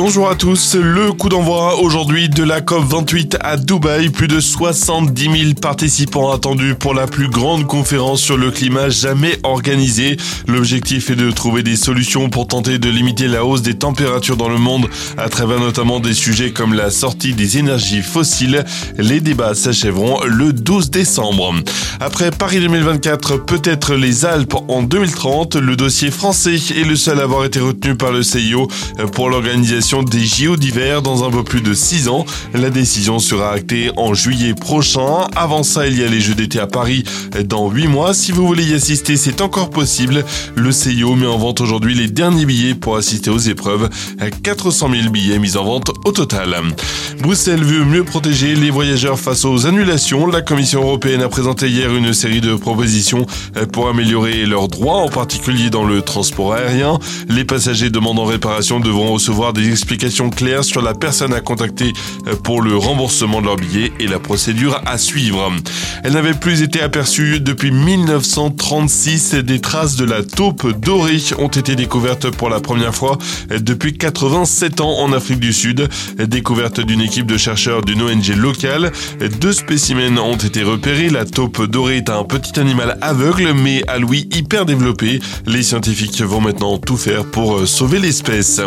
Bonjour à tous, le coup d'envoi aujourd'hui de la COP28 à Dubaï. Plus de 70 000 participants attendus pour la plus grande conférence sur le climat jamais organisée. L'objectif est de trouver des solutions pour tenter de limiter la hausse des températures dans le monde à travers notamment des sujets comme la sortie des énergies fossiles. Les débats s'achèveront le 12 décembre. Après Paris 2024, peut-être les Alpes en 2030, le dossier français est le seul à avoir été retenu par le CIO pour l'organisation des JO d'hiver dans un peu plus de 6 ans. La décision sera actée en juillet prochain. Avant ça, il y a les Jeux d'été à Paris dans 8 mois. Si vous voulez y assister, c'est encore possible. Le CIO met en vente aujourd'hui les derniers billets pour assister aux épreuves. 400 000 billets mis en vente au total. Bruxelles veut mieux protéger les voyageurs face aux annulations. La Commission européenne a présenté hier une série de propositions pour améliorer leurs droits, en particulier dans le transport aérien. Les passagers demandant réparation devront recevoir des explications claires sur la personne à contacter euh, pour le remboursement de leur billet et la procédure à suivre. Elle n'avait plus été aperçue depuis 1936. Des traces de la taupe dorée ont été découvertes pour la première fois euh, depuis 87 ans en Afrique du Sud. Découverte d'une équipe de chercheurs d'une ONG locale. Deux spécimens ont été repérés. La taupe dorée est un petit animal aveugle mais à l'ouïe hyper développé. Les scientifiques vont maintenant tout faire pour euh, sauver l'espèce.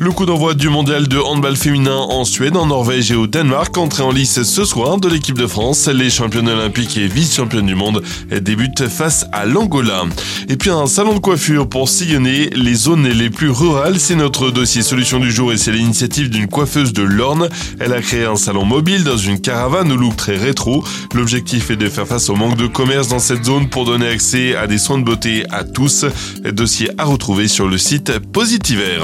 Le coup d'envoi du mondial de handball féminin en Suède, en Norvège et au Danemark. Entrée en lice ce soir de l'équipe de France. Les championnes olympiques et vice-championnes du monde débutent face à l'Angola. Et puis un salon de coiffure pour sillonner les zones les plus rurales. C'est notre dossier solution du jour et c'est l'initiative d'une coiffeuse de l'Orne. Elle a créé un salon mobile dans une caravane au look très rétro. L'objectif est de faire face au manque de commerce dans cette zone pour donner accès à des soins de beauté à tous. Dossier à retrouver sur le site Positiver.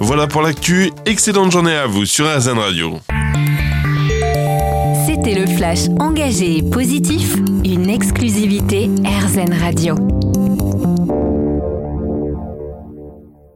Voilà pour l'actu. Excellente journée à vous sur RZN Radio. C'était le flash engagé et positif, une exclusivité RZN Radio.